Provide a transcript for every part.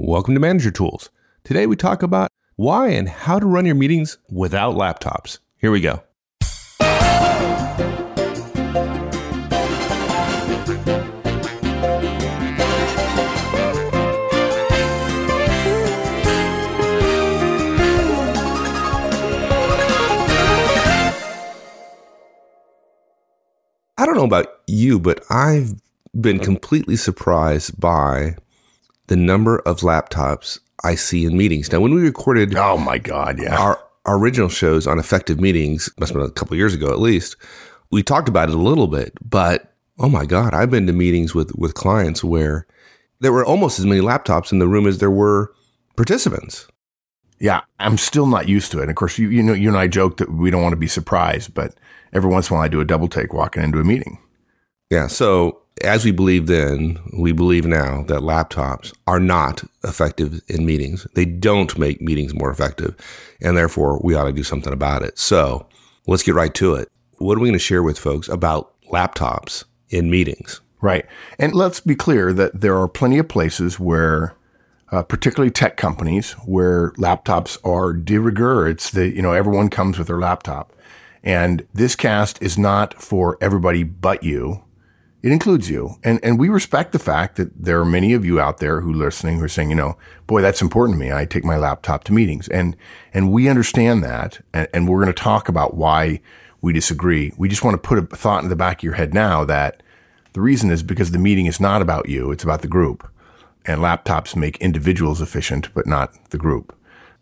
Welcome to Manager Tools. Today we talk about why and how to run your meetings without laptops. Here we go. I don't know about you, but I've been mm-hmm. completely surprised by the number of laptops I see in meetings. Now, when we recorded Oh my God, yeah. our, our original shows on effective meetings, must have been a couple years ago at least, we talked about it a little bit, but oh my God, I've been to meetings with, with clients where there were almost as many laptops in the room as there were participants. Yeah, I'm still not used to it. And of course, you you know, you and I joke that we don't want to be surprised, but every once in a while I do a double take walking into a meeting. Yeah. So as we believed then, we believe now that laptops are not effective in meetings. They don't make meetings more effective. And therefore, we ought to do something about it. So let's get right to it. What are we going to share with folks about laptops in meetings? Right. And let's be clear that there are plenty of places where, uh, particularly tech companies, where laptops are de rigueur. It's the, you know, everyone comes with their laptop. And this cast is not for everybody but you. It includes you. And, and we respect the fact that there are many of you out there who are listening who are saying, you know, boy, that's important to me. I take my laptop to meetings. And, and we understand that. And, and we're going to talk about why we disagree. We just want to put a thought in the back of your head now that the reason is because the meeting is not about you. It's about the group. And laptops make individuals efficient, but not the group.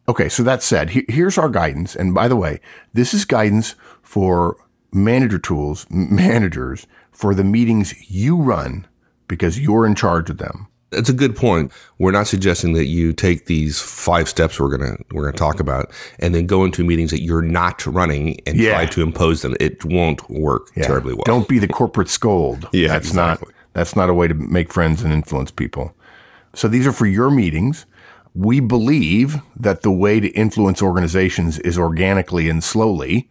Okay. So that said, he- here's our guidance. And by the way, this is guidance for manager tools, managers for the meetings you run because you're in charge of them. That's a good point. We're not suggesting that you take these five steps we're gonna we're gonna talk about and then go into meetings that you're not running and Yeah. try to impose them. It won't work Yeah. terribly well. Don't be the corporate scold. Yeah, that's exactly. not that's not a way to make friends and influence people. So these are for your meetings. We believe that the way to influence organizations is organically and slowly.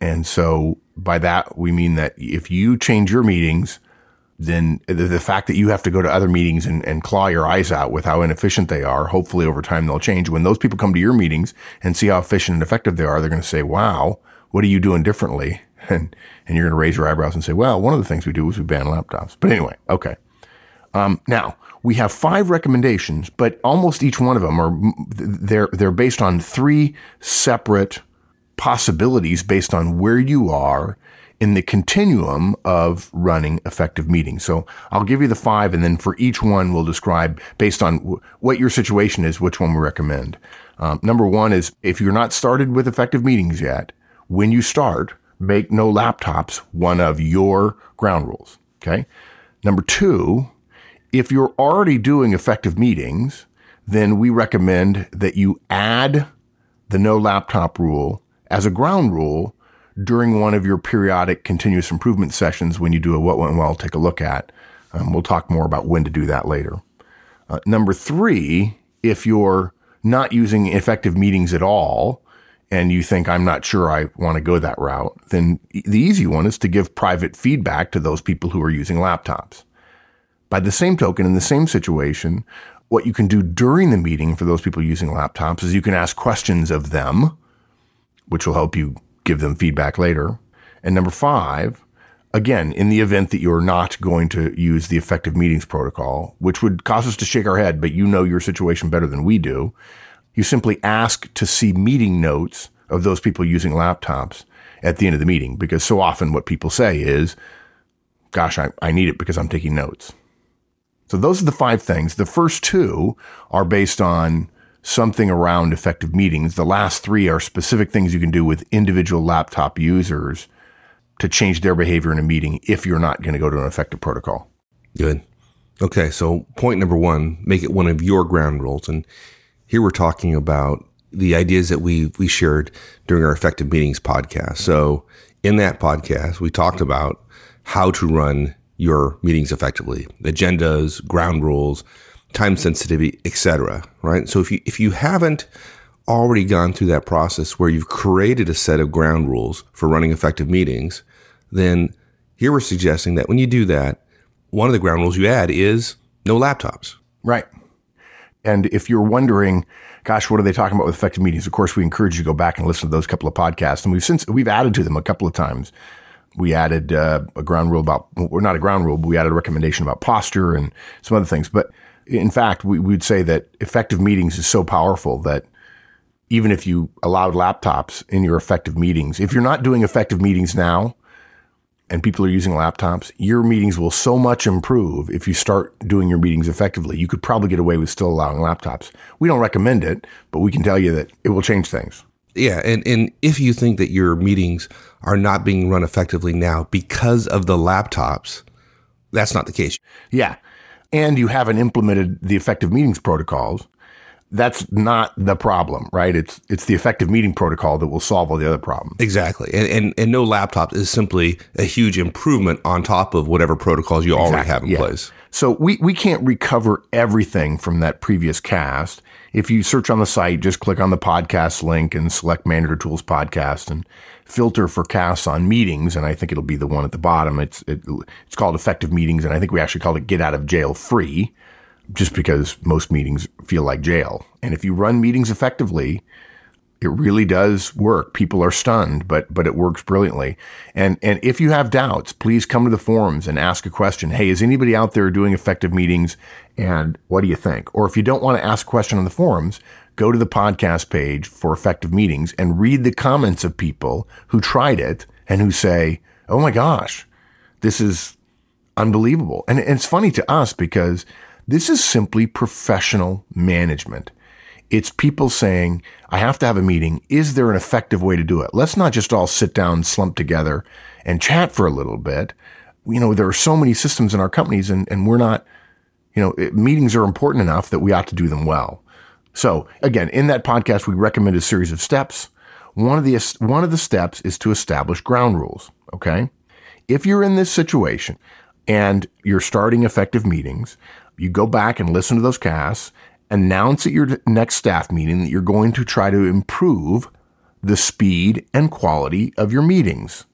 And so by that we mean that if you change your meetings, then the, fact that you have to go to other meetings and, and claw your eyes out with how inefficient they are, hopefully over time they'll change. When those people come to your meetings and see how efficient and effective they are, they're going to say, wow, what are you doing differently? And, and you're going to raise your eyebrows and say, well, one of the things we do is we ban laptops. But anyway, okay. Um, now we have five recommendations, but almost each one of them are, they're, they're based on three separate possibilities based on where you are in the continuum of running effective meetings. So I'll give you the five and then for each one we'll describe based on w- what your situation is, which one we recommend. Um, number one is if you're not started with effective meetings yet, when you start, make no laptops one of your ground rules. Okay. Number two, if you're already doing effective meetings, then we recommend that you add the no laptop rule as a ground rule during one of your periodic continuous improvement sessions when you do a what went well take a look at. Um, we'll talk more about when to do that later. Uh, number three, if you're not using effective meetings at all and you think I'm not sure I want to go that route, then the easy one is to give private feedback to those people who are using laptops. By the same token, in the same situation, what you can do during the meeting for those people using laptops is you can ask questions of them, which will help you give them feedback later. And number five, again, in the event that you're not going to use the effective meetings protocol, which would cause us to shake our head, but you know your situation better than we do, you simply ask to see meeting notes of those people using laptops at the end of the meeting. Because so often what people say is, gosh, I, I need it because I'm taking notes. So those are the five things. The first two are based on something around effective meetings. The last three are specific things you can do with individual laptop users to change their behavior in a meeting if you're not going to go to an effective protocol. Good. Okay, so point number one, make it one of your ground rules. And here we're talking about the ideas that we we shared during our effective meetings podcast. So in that podcast, we talked about how to run your meetings effectively, agendas, ground rules, time sensitivity, etc. Right. So if you if you haven't already gone through that process where you've created a set of ground rules for running effective meetings, then here we're suggesting that when you do that, one of the ground rules you add is no laptops. Right. And if you're wondering, gosh, what are they talking about with effective meetings? Of course, we encourage you to go back and listen to those couple of podcasts. And we've since, we've added to them a couple of times. We added uh, a ground rule about, or not a ground rule, but we added a recommendation about posture and some other things. But in fact, we would say that effective meetings is so powerful that even if you allowed laptops in your effective meetings, if you're not doing effective meetings now, and people are using laptops, your meetings will so much improve if you start doing your meetings effectively. You could probably get away with still allowing laptops. We don't recommend it, but we can tell you that it will change things. Yeah, and and if you think that your meetings are not being run effectively now because of the laptops, that's not the case. Yeah. And you haven't implemented the effective meetings protocols, that's not the problem, right? It's it's the effective meeting protocol that will solve all the other problems. Exactly. And and, and no laptop is simply a huge improvement on top of whatever protocols you exactly. already have in yeah. place. So we, we can't recover everything from that previous cast. If you search on the site, just click on the podcast link and select Manager Tools Podcast and filter for casts on meetings. And I think it'll be the one at the bottom. It's, it, it's called Effective Meetings. And I think we actually called it Get Out of Jail Free just because most meetings feel like jail. And if you run meetings effectively, it really does work. People are stunned, but but it works brilliantly. And and if you have doubts, please come to the forums and ask a question. Hey, is anybody out there doing effective meetings? And what do you think? Or if you don't want to ask a question on the forums, go to the podcast page for effective meetings and read the comments of people who tried it and who say, "Oh my gosh, this is unbelievable." And, it's funny to us because this is simply professional management. It's people saying, I have to have a meeting. Is there an effective way to do it? Let's not just all sit down, slump together and chat for a little bit. You know, there are so many systems in our companies and, and we're not, you know, it, meetings are important enough that we ought to do them well. So again, in that podcast, we recommend a series of steps. One of the, one of the steps is to establish ground rules. Okay. If you're in this situation and you're starting effective meetings, you go back and listen to those casts, announce at your next staff meeting that you're going to try to improve the speed and quality of your meetings.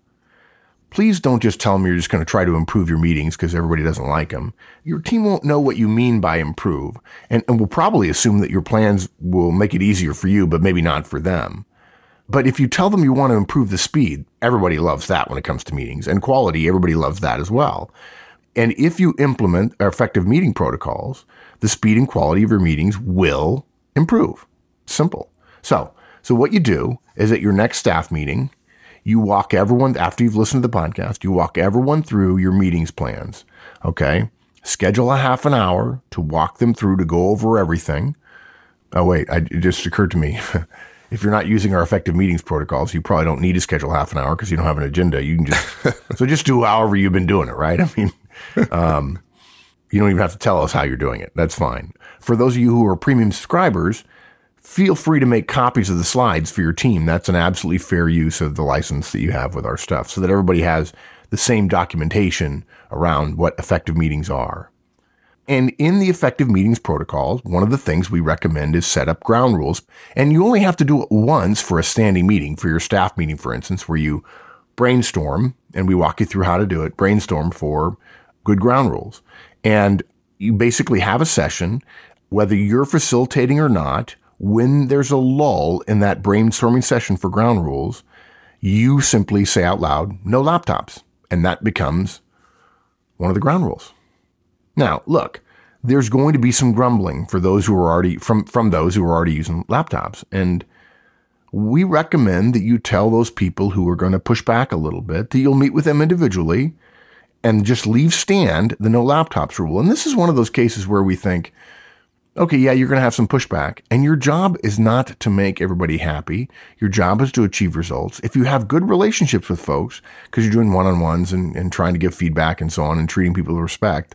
Please don't just tell them you're just going to try to improve your meetings because everybody doesn't like them. Your team won't know what you mean by improve and, and will probably assume that your plans will make it easier for you, but maybe not for them. But if you tell them you want to improve the speed, everybody loves that when it comes to meetings and quality. Everybody loves that as well. And if you implement effective meeting protocols, the speed and quality of your meetings will improve. Simple. So, so what you do is at your next staff meeting, you walk everyone after you've listened to the podcast, you walk everyone through your meetings plans. Okay. Schedule a half an hour to walk them through to go over everything. Oh, wait, I, it just occurred to me. if you're not using our effective meetings protocols, you probably don't need to schedule half an hour because you don't have an agenda. You can just, so just do however you've been doing it, right? I mean, um, you don't even have to tell us how you're doing it. That's fine. For those of you who are premium subscribers, feel free to make copies of the slides for your team. That's an absolutely fair use of the license that you have with our stuff so that everybody has the same documentation around what effective meetings are. And in the effective meetings protocols, one of the things we recommend is set up ground rules. And you only have to do it once for a standing meeting, for your staff meeting, for instance, where you brainstorm and we walk you through how to do it, brainstorm for good ground rules. And you basically have a session, whether you're facilitating or not, when there's a lull in that brainstorming session for ground rules, you simply say out loud, no laptops. And that becomes one of the ground rules. Now, look, there's going to be some grumbling for those who are already from, from those who are already using laptops. And we recommend that you tell those people who are going to push back a little bit that you'll meet with them individually and just leave stand the no laptops rule. And this is one of those cases where we think, okay, yeah, you're going to have some pushback and your job is not to make everybody happy. Your job is to achieve results. If you have good relationships with folks because you're doing one-on-ones and, and trying to give feedback and so on and treating people with respect,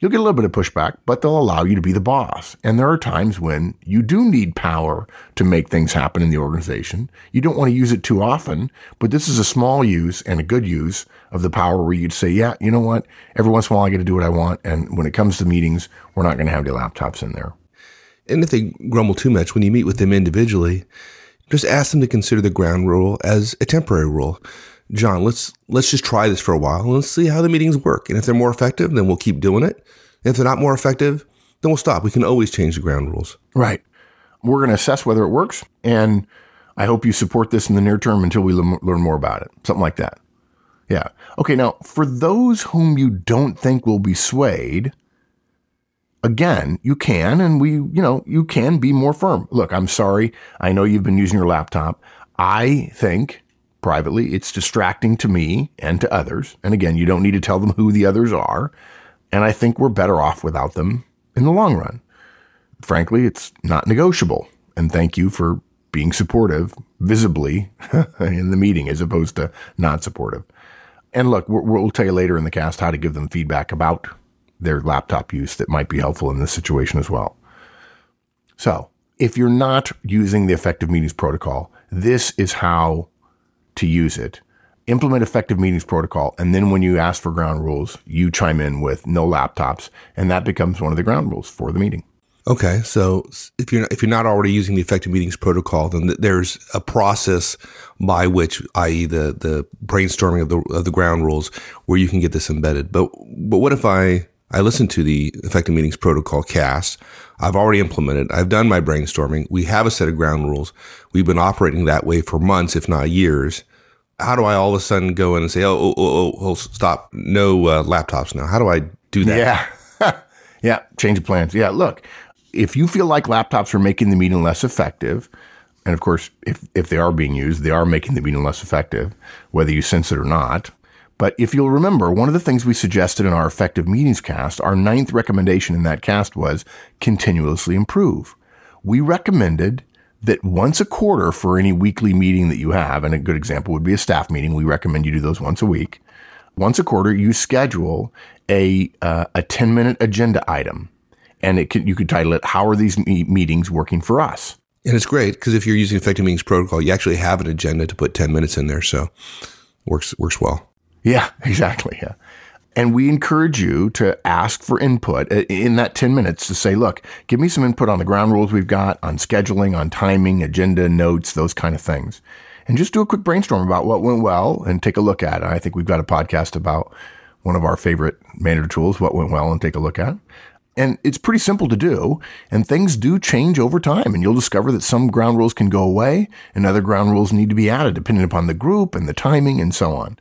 You'll get a little bit of pushback, but they'll allow you to be the boss. And there are times when you do need power to make things happen in the organization. You don't want to use it too often, but this is a small use and a good use of the power where you'd say, yeah, you know what? Every once in a while I get to do what I want. And when it comes to meetings, we're not going to have the laptops in there. And if they grumble too much, when you meet with them individually, just ask them to consider the ground rule as a temporary rule. John, let's let's just try this for a while and let's see how the meetings work. And if they're more effective, then we'll keep doing it. If they're not more effective, then we'll stop. We can always change the ground rules. Right. We're going to assess whether it works. And I hope you support this in the near term until we learn more about it. Something like that. Yeah. Okay. Now, for those whom you don't think will be swayed, again, you can, and we, you know, you can be more firm. Look, I'm sorry. I know you've been using your laptop. I think privately it's distracting to me and to others. And again, you don't need to tell them who the others are. And I think we're better off without them in the long run. Frankly, it's not negotiable. And thank you for being supportive visibly in the meeting as opposed to not supportive. And look, we'll tell you later in the cast how to give them feedback about their laptop use that might be helpful in this situation as well. So, if you're not using the effective meetings protocol, this is how to use it. Implement effective meetings protocol, and then when you ask for ground rules, you chime in with no laptops, and that becomes one of the ground rules for the meeting. Okay, so if you're if you're not already using the effective meetings protocol, then there's a process by which, i.e., the the brainstorming of the of the ground rules, where you can get this embedded. But but what if I I listened to the effective meetings protocol cast. I've already implemented. I've done my brainstorming. We have a set of ground rules. We've been operating that way for months, if not years. How do I all of a sudden go in and say, oh, oh, oh, oh, oh stop, no uh, laptops now? How do I do that? Yeah. yeah. Change of plans. Yeah. Look, if you feel like laptops are making the meeting less effective, and of course, if, if they are being used, they are making the meeting less effective, whether you sense it or not. But if you'll remember, one of the things we suggested in our effective meetings cast, our ninth recommendation in that cast was continuously improve. We recommended that once a quarter for any weekly meeting that you have, and a good example would be a staff meeting. We recommend you do those once a week. Once a quarter, you schedule a uh, a ten minute agenda item, and it can, you could title it "How are these me- meetings working for us?" And it's great because if you're using effective meetings protocol, you actually have an agenda to put ten minutes in there, so works works well. Yeah, exactly. Yeah. And we encourage you to ask for input uh, in that 10 minutes to say, look, give me some input on the ground rules we've got, on scheduling, on timing, agenda, notes, those kind of things. And just do a quick brainstorm about what went well and take a look at it. I think we've got a podcast about one of our favorite manager tools, what went well, and take a look at. And it's pretty simple to do. And things do change over time. And you'll discover that some ground rules can go away and other ground rules need to be added depending upon the group and the timing and so on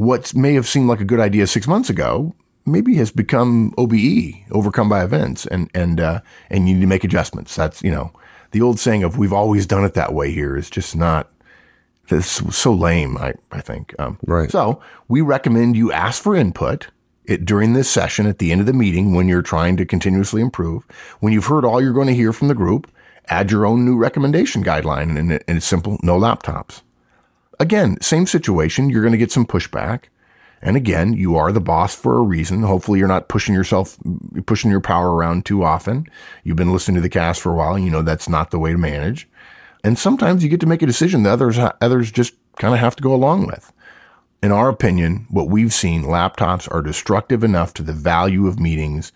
what may have seemed like a good idea six months ago maybe has become OBE, overcome by events, and and uh, and you need to make adjustments. That's you know the old saying of "we've always done it that way" here is just not. It's so lame, I, I think. Um, right. So we recommend you ask for input it, during this session at the end of the meeting when you're trying to continuously improve. When you've heard all you're going to hear from the group, add your own new recommendation guideline, and, and it's simple: no laptops. Again, same situation. You're going to get some pushback. And again, you are the boss for a reason. Hopefully you're not pushing yourself, pushing your power around too often. You've been listening to the cast for a while. You know that's not the way to manage. And sometimes you get to make a decision that others, others just kind of have to go along with. In our opinion, what we've seen, laptops are destructive enough to the value of meetings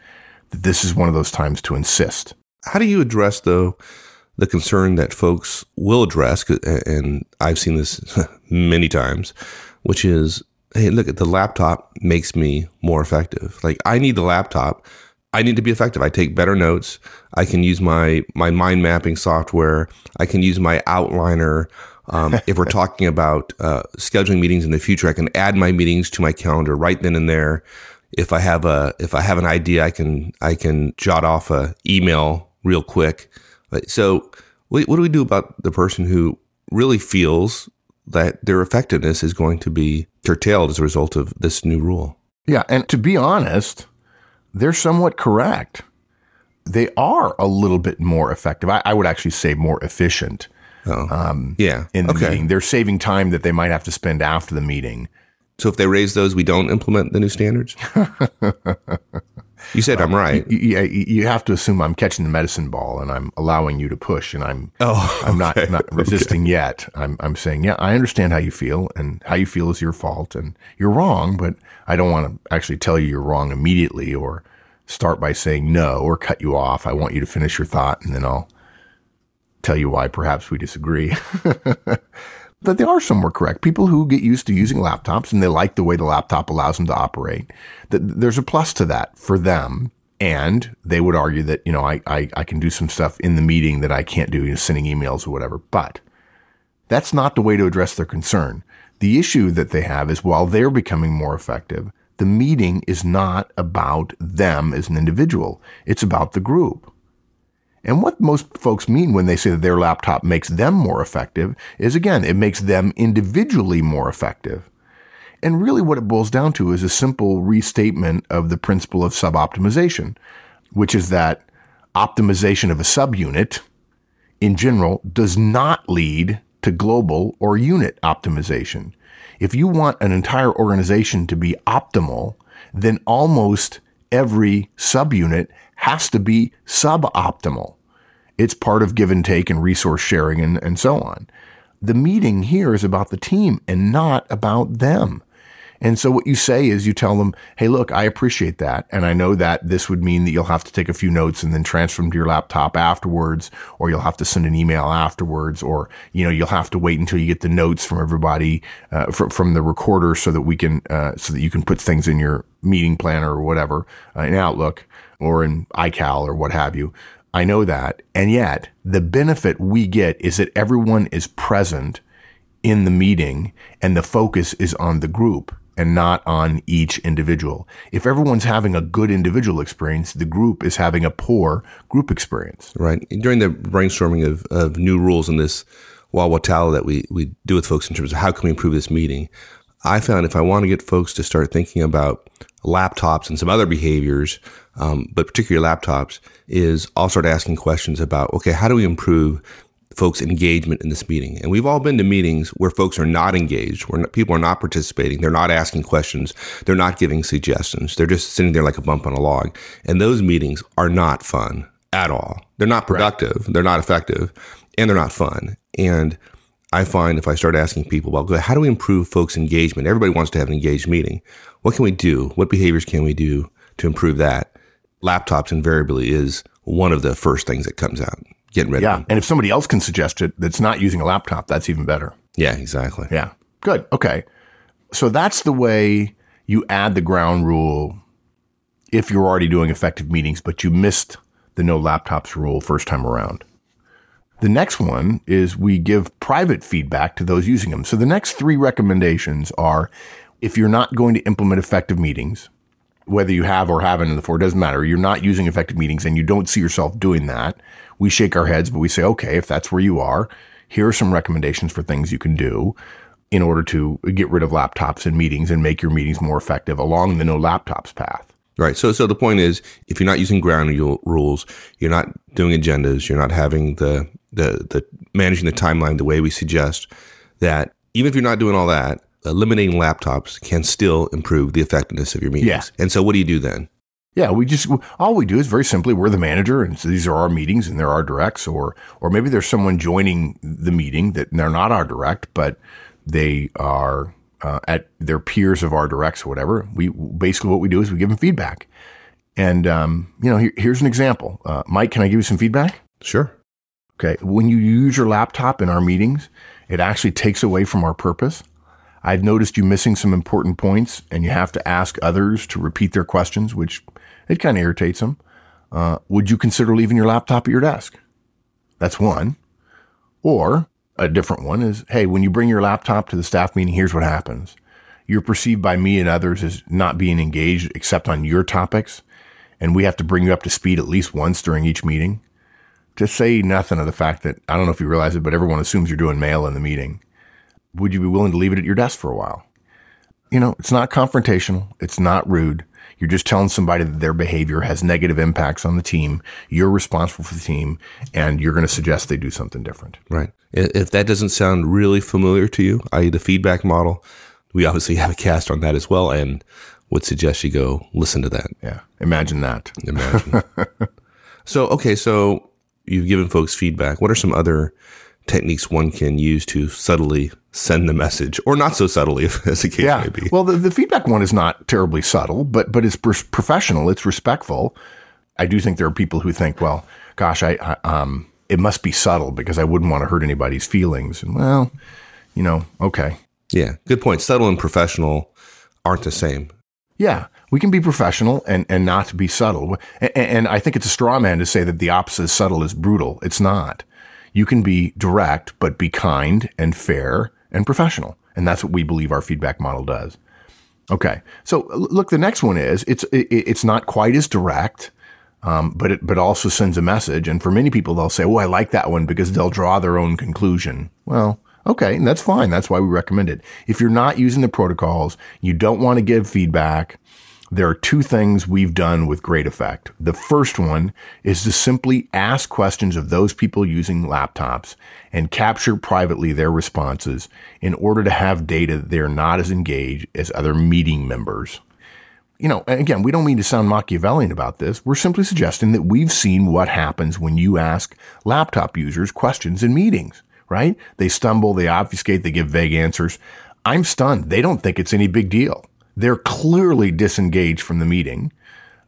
that this is one of those times to insist. How do you address though the concern that folks will address, and I've seen this many times, which is, hey, look, at the laptop makes me more effective. Like I need the laptop. I need to be effective. I take better notes. I can use my my mind mapping software. I can use my outliner. Um, if we're talking about uh, scheduling meetings in the future, I can add my meetings to my calendar right then and there. If I have a if I have an idea, I can I can jot off a email real quick so, what, do we do about the person who really feels that their effectiveness is going to be curtailed as a result of this new rule? Yeah. And to be honest, they're somewhat correct. They are a little bit more effective. I, I would actually say more efficient. Oh, um, yeah. In the okay. meeting, they're saving time that they might have to spend after the meeting. So if they raise those, we don't implement the new standards. You said I'm uh, right. Yeah, you, you, have to assume I'm catching the medicine ball and I'm allowing you to push, and I'm oh, I'm not not resisting okay. yet. I'm I'm saying, yeah, I understand how you feel, and how you feel is your fault, and you're wrong, but I don't want to actually tell you you're wrong immediately, or start by saying no, or cut you off. I want you to finish your thought, and then I'll tell you why perhaps we disagree. that they are somewhere correct. People who get used to using laptops and they like the way the laptop allows them to operate, that there's a plus to that for them. And they would argue that, you know, I, I, I can do some stuff in the meeting that I can't do, you know, sending emails or whatever. But that's not the way to address their concern. The issue that they have is while they're becoming more effective, the meeting is not about them as an individual. It's about the group. And what most folks mean when they say that their laptop makes them more effective is again, it makes them individually more effective. And really what it boils down to is a simple restatement of the principle of suboptimization, which is that optimization of a subunit in general does not lead to global or unit optimization. If you want an entire organization to be optimal, then almost every subunit has to be suboptimal. It's part of give and take and resource sharing and, and so on. The meeting here is about the team and not about them. And so what you say is you tell them, Hey, look, I appreciate that. And I know that this would mean that you'll have to take a few notes and then transfer them to your laptop afterwards, or you'll have to send an email afterwards, or, you know, you'll have to wait until you get the notes from everybody, uh, from, from the recorder so that we can, uh, so that you can put things in your meeting planner or whatever, uh, in Outlook or in iCal or what have you. I know that. And yet the benefit we get is that everyone is present in the meeting and the focus is on the group and not on each individual. If everyone's having a good individual experience, the group is having a poor group experience. Right. During the brainstorming of, of new rules in this Wawa Tala that we, we do with folks in terms of how can we improve this meeting, I found if I want to get folks to start thinking about laptops and some other behaviors, um, but particularly laptops, is I'll start asking questions about, okay, how do we improve folks' engagement in this meeting. And we've all been to meetings where folks are not engaged, where not, people are not participating, they're not asking questions, they're not giving suggestions, they're just sitting there like a bump on a log. And those meetings are not fun at all. They're not productive, right. they're not effective, and they're not fun. And I find if I start asking people, well, how do we improve folks' engagement? Everybody wants to have an engaged meeting. What can we do? What behaviors can we do to improve that? Laptops invariably is one of the first things that comes out rid yeah. of them. And if somebody else can suggest it that's not using a laptop, that's even better. Yeah, exactly. Yeah. Good. Okay. So that's the way you add the ground rule if you're already doing effective meetings, but you missed the no laptops rule first time around. The next one is we give private feedback to those using them. So the next three recommendations are if you're not going to implement effective meetings, whether you have or haven't in the four, doesn't matter. You're not using effective meetings and you don't see yourself doing that. We shake our heads, but we say, okay, if that's where you are, here are some recommendations for things you can do in order to get rid of laptops in meetings and make your meetings more effective along the no laptops path. Right. So, so the point is, if you're not using ground rules, you're not doing agendas, you're not having the, the, the managing the timeline the way we suggest that even if you're not doing all that, eliminating laptops can still improve the effectiveness of your meetings. Yeah. And so what do you do then? Yeah, we just all we do is very simply we're the manager, and so these are our meetings, and they're our directs, or or maybe there's someone joining the meeting that they're not our direct, but they are uh, at their peers of our directs or whatever. We basically what we do is we give them feedback, and um, you know here, here's an example. Uh, Mike, can I give you some feedback? Sure. Okay, when you use your laptop in our meetings, it actually takes away from our purpose. I've noticed you missing some important points and you have to ask others to repeat their questions, which it kind of irritates them. Uh, would you consider leaving your laptop at your desk? That's one. Or a different one is, hey, when you bring your laptop to the staff meeting, here's what happens. You're perceived by me and others as not being engaged except on your topics. And we have to bring you up to speed at least once during each meeting. To say nothing of the fact that I don't know if you realize it, but everyone assumes you're doing mail in the meeting would you be willing to leave it at your desk for a while? You know, it's not confrontational. It's not rude. You're just telling somebody that their behavior has negative impacts on the team. You're responsible for the team and you're going to suggest they do something different. Right. If that doesn't sound really familiar to you, i.e., the feedback model, we obviously have a cast on that as well and would suggest you go listen to that. Yeah. Imagine that. Imagine. so, okay. So you've given folks feedback. What are some other techniques one can use to subtly send the message, or not so subtly, as the case yeah. may be. Well, the, the feedback one is not terribly subtle, but but it's professional. It's respectful. I do think there are people who think, well, gosh, I, I um, it must be subtle because I wouldn't want to hurt anybody's feelings. And well, you know, okay. Yeah, good point. Subtle and professional aren't the same. Yeah, we can be professional and, and not be subtle. And, and I think it's a straw man to say that the opposite of subtle is brutal. It's not. You can be direct, but be kind and fair and professional. And that's what we believe our feedback model does. Okay. So look, the next one is it's, it, it's not quite as direct. Um, but it but also sends a message. And for many people, they'll say, "Oh, I like that one because they'll draw their own conclusion." Well, okay, and that's fine. That's why we recommend it. If you're not using the protocols, you don't want to give feedback. There are two things we've done with great effect. The first one is to simply ask questions of those people using laptops and capture privately their responses in order to have data that they're not as engaged as other meeting members you know, again, we don't mean to sound Machiavellian about this. We're simply suggesting that we've seen what happens when you ask laptop users questions in meetings, right? They stumble, they obfuscate, they give vague answers. I'm stunned. They don't think it's any big deal. They're clearly disengaged from the meeting.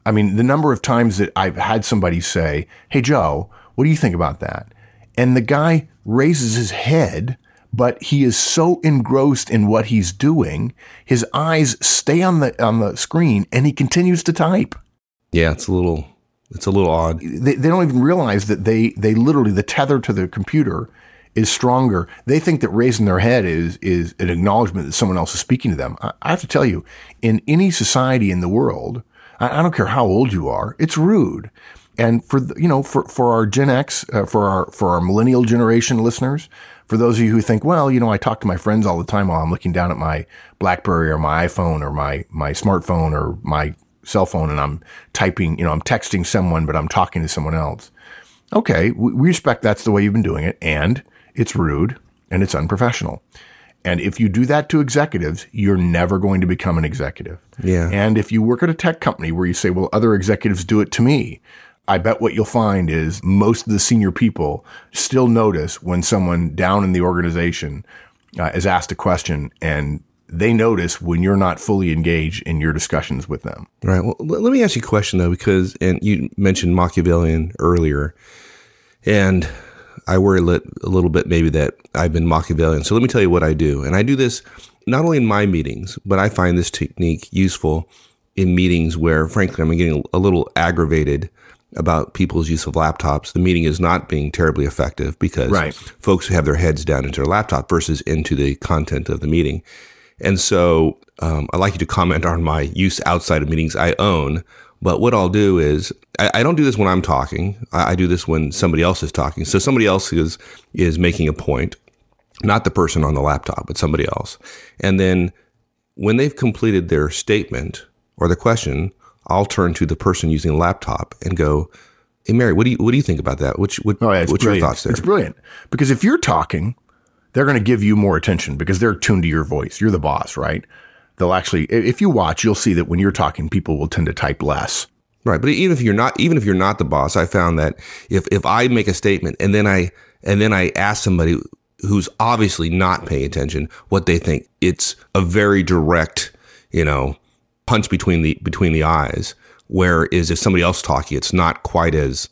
I mean, the number of times that I've had somebody say, Hey, Joe, what do you think about that? And the guy raises his head but he is so engrossed in what he's doing, his eyes stay on the on the screen and he continues to type. Yeah, it's a little it's a little odd. They, they don't even realize that they they literally the tether to the computer is stronger. They think that raising their head is is an acknowledgement that someone else is speaking to them. I, I have to tell you, in any society in the world, I, I, don't care how old you are, it's rude. And for you know, for for our Gen X, uh, for our for our millennial generation listeners, for those of you who think, well, you know, I talk to my friends all the time while I'm looking down at my BlackBerry or my iPhone or my, my smartphone or my cell phone and I'm typing, you know, I'm texting someone, but I'm talking to someone else. Okay. We respect that's the way you've been doing it and it's rude and it's unprofessional. And if you do that to executives, you're never going to become an executive. Yeah. And if you work at a tech company where you say, well, other executives do it to me, I bet what you'll find is most of the senior people still notice when someone down in the organization uh, is asked a question and they notice when you're not fully engaged in your discussions with them. Right. Well, let me ask you a question though, because, and you mentioned Machiavellian earlier, and I worry a little bit maybe that I've been Machiavellian. So let me tell you what I do. And I do this not only in my meetings, but I find this technique useful in meetings where, frankly, I'm getting a little aggravated about people's use of laptops, the meeting is not being terribly effective because right. folks have their heads down into their laptop versus into the content of the meeting. And so um, I'd like you to comment on my use outside of meetings I own. But what I'll do is I, I don't do this when I'm talking. I, I, do this when somebody else is talking. So somebody else is is making a point, not the person on the laptop, but somebody else. And then when they've completed their statement or the question, I'll turn to the person using the laptop and go, "Hey, Mary, what do you what do you think about that? Which what, oh, yeah, what's brilliant. your thoughts there?" It's brilliant because if you're talking, they're going to give you more attention because they're tuned to your voice. You're the boss, right? They'll actually, if you watch, you'll see that when you're talking, people will tend to type less. Right, but even if you're not, even if you're not the boss, I found that if if I make a statement and then I and then I ask somebody who's obviously not paying attention what they think, it's a very direct, you know, punch between the between the eyes. Whereas if somebody else talking, it's not quite as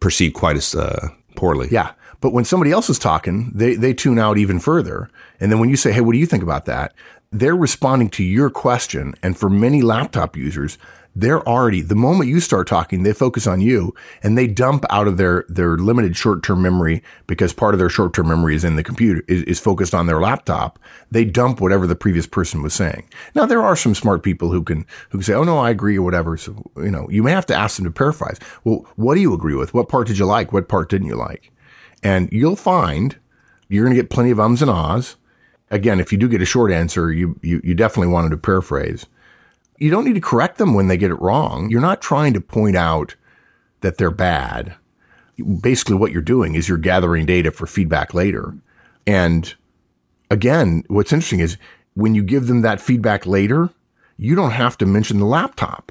perceived quite as uh, poorly. Yeah. But when somebody else is talking, they, they tune out even further. And then when you say, Hey, what do you think about that? They're responding to your question. And for many laptop users, they're already the moment you start talking, they focus on you and they dump out of their their limited short term memory because part of their short term memory is in the computer is, is focused on their laptop. They dump whatever the previous person was saying. Now there are some smart people who can who can say, "Oh no, I agree" or whatever. So you know, you may have to ask them to paraphrase. Well, what do you agree with? What part did you like? What part didn't you like? And you'll find you're going to get plenty of ums and ahs. Again, if you do get a short answer, you you, you definitely want to paraphrase you don't need to correct them when they get it wrong. You're not trying to point out that they're bad. Basically, what you're doing is you're gathering data for feedback later. And again, what's interesting is when you give them that feedback later, you don't have to mention the laptop.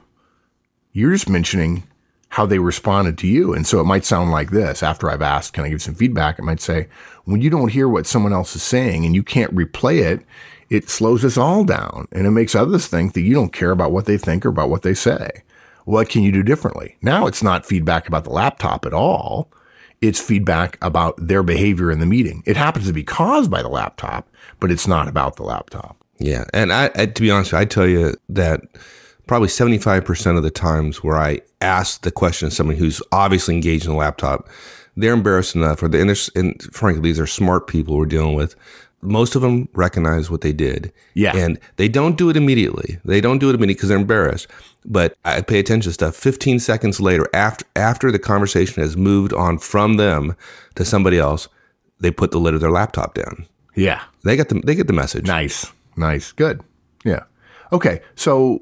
You're just mentioning how they responded to you. And so it might sound like this after I've asked, can I give some feedback? It might say, when you don't hear what someone else is saying and you can't replay it, it slows us all down and it makes others think that you don't care about what they think or about what they say. What can you do differently? Now it's not feedback about the laptop at all. It's feedback about their behavior in the meeting. It happens to be caused by the laptop, but it's not about the laptop. Yeah. And I, I to be honest, I tell you that probably 75% of the times where I ask the question of somebody who's obviously engaged in a laptop, they're embarrassed enough, or they, and, and frankly, these are smart people we're dealing with. Most of them recognize what they did. Yeah. And they don't do it immediately. They don't do it immediately because they're embarrassed. But I pay attention to stuff. 15 seconds later, after, after the conversation has moved on from them to somebody else, they put the lid of their laptop down. Yeah. They get the, they get the message. Nice. Nice. Good. Yeah. Okay. So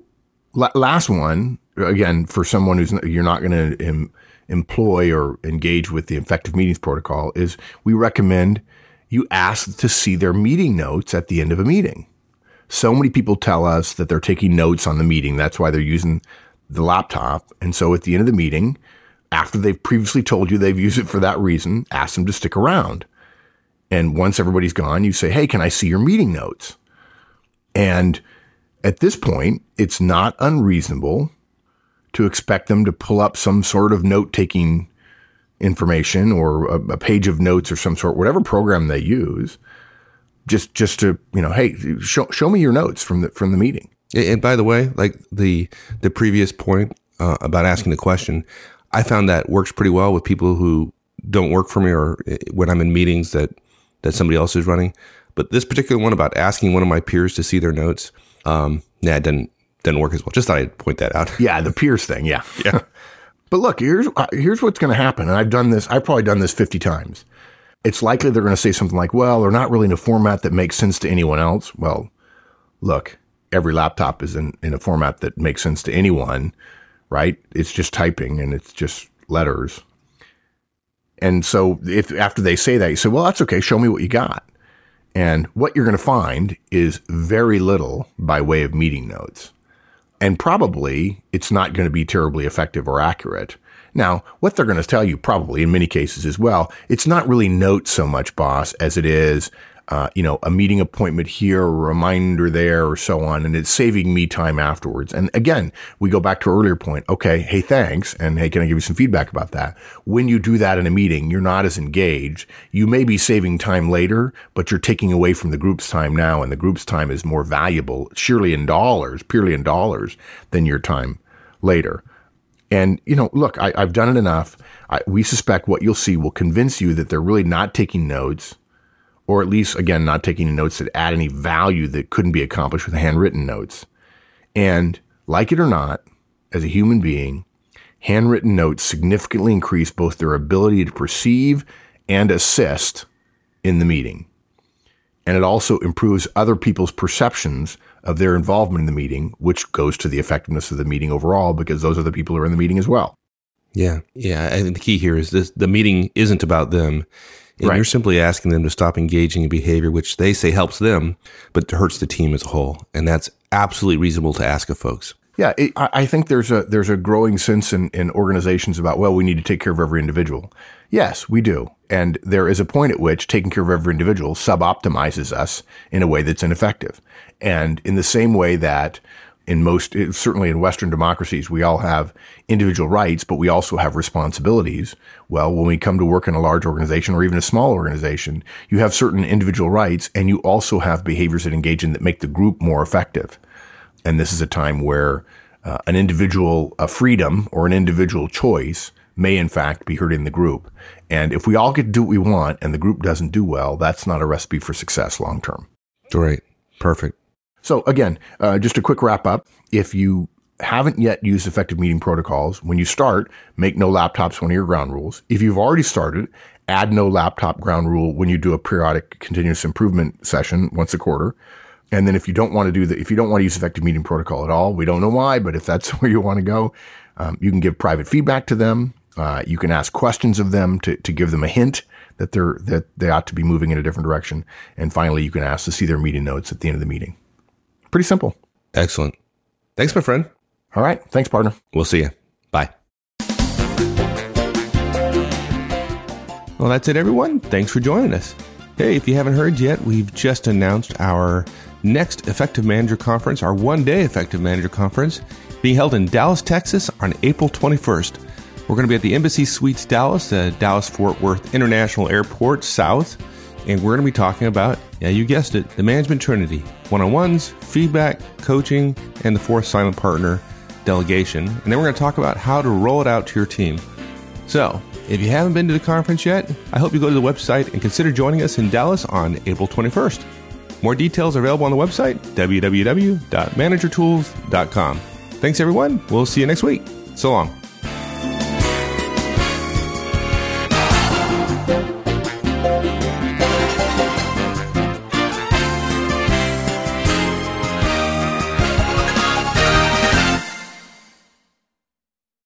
la- last one, again, for someone who's, you're not going to em- employ or engage with the effective meetings protocol is we recommend you ask to see their meeting notes at the end of a meeting. So many people tell us that they're taking notes on the meeting. That's why they're using the laptop. And so at the end of the meeting, after they've previously told you they've used it for that reason, ask them to stick around. And once everybody's gone, you say, Hey, can I see your meeting notes? And at this point, it's not unreasonable to expect them to pull up some sort of note taking information or a, a, page of notes or some sort, whatever program they use, just just to you know, hey, show show me your notes from the from the meeting. And by the way, like the the previous point uh, about asking the question, I found that works pretty well with people who don't work for me or eh, when I'm in meetings that that somebody else is running. But this particular one about asking one of my peers to see their notes, um, yeah, it didn't didn't work as well. Just thought I'd point that out. Yeah, the peers thing. Yeah, yeah. but look, here's uh, here's what's going to happen, and I've done this. I've probably done this fifty times. It's likely they're going to say something like, "Well, they're not really in a format that makes sense to anyone else." Well, look, every laptop is in, in a format that makes sense to anyone, right? It's just typing and it's just letters. And so if after they say that, you say, well, that's okay. Show me what you got. And what you're going to find is very little by way of meeting notes. And probably it's not going to be terribly effective or accurate. Now, what they're going to tell you probably in many cases as well, it's not really notes so much, boss, as it is uh, you know, a meeting appointment here, a reminder there, or so on, and it's saving me time afterwards. And again, we go back to earlier point. Okay, hey, thanks, and hey, can I give you some feedback about that? When you do that in a meeting, you're not as engaged. You may be saving time later, but you're taking away from the group's time now, and the group's time is more valuable, surely in dollars, purely in dollars, than your time later. And you know, look, I, have done it enough. I, we suspect what you'll see will convince you that they're really not taking notes or at least, again, not taking notes that add any value that couldn't be accomplished with handwritten notes. And like it or not, as a human being, handwritten notes significantly increase both their ability to perceive and assist in the meeting. And it also improves other people's perceptions of their involvement in the meeting, which goes to the effectiveness of the meeting overall because those are the people who are in the meeting as well. Yeah. Yeah. Think the key here is this the meeting isn't about them. And right. you're simply asking them to stop engaging in behavior which they say helps them, but hurts the team as a whole. And that's absolutely reasonable to ask of folks. Yeah, it, I think there's a there's a growing sense in, in organizations about well, we need to take care of every individual. Yes, we do, and there is a point at which taking care of every individual suboptimizes us in a way that's ineffective. And in the same way that in most, certainly in Western democracies, we all have individual rights, but we also have responsibilities. Well, when we come to work in a large organization or even a small organization, you have certain individual rights and you also have behaviors that engage in that make the group more effective. And this is a time where uh, an individual a freedom or an individual choice may in fact be hurting the group. And if we all get to do what we want and the group doesn't do well, that's not a recipe for success long term. Great. Perfect. So again, uh, just a quick wrap up. If you haven't yet used effective meeting protocols, when you start, make no laptops one of your ground rules. If you've already started, add no laptop ground rule when you do a periodic continuous improvement session once a quarter. And then if you don't want to do that, if you don't want to use effective meeting protocol at all, we don't know why, but if that's where you want to go, um, you can give private feedback to them. Uh, you can ask questions of them to, to give them a hint that they're that they ought to be moving in a different direction. And finally, you can ask to see their meeting notes at the end of the meeting. Pretty simple. Excellent. Thanks, my friend. All right. Thanks, partner. We'll see you. Bye. Well, that's it, everyone. Thanks for joining us. Hey, if you haven't heard yet, we've just announced our next Effective Manager Conference, our one day Effective Manager Conference, being held in Dallas, Texas on April 21st. We're going to be at the Embassy Suites Dallas, uh, Dallas Fort Worth International Airport South and we're going to be talking about, yeah, you guessed it, the management trinity one on ones, feedback, coaching, and the fourth silent partner, delegation, and then we're going to talk about how to roll it out to your team. So, if you haven't been to the conference yet, I hope you go to the website and consider joining us in Dallas on April 21st. More details are available on the website, www.managertools.com. Thanks, everyone. We'll see you next week. So long.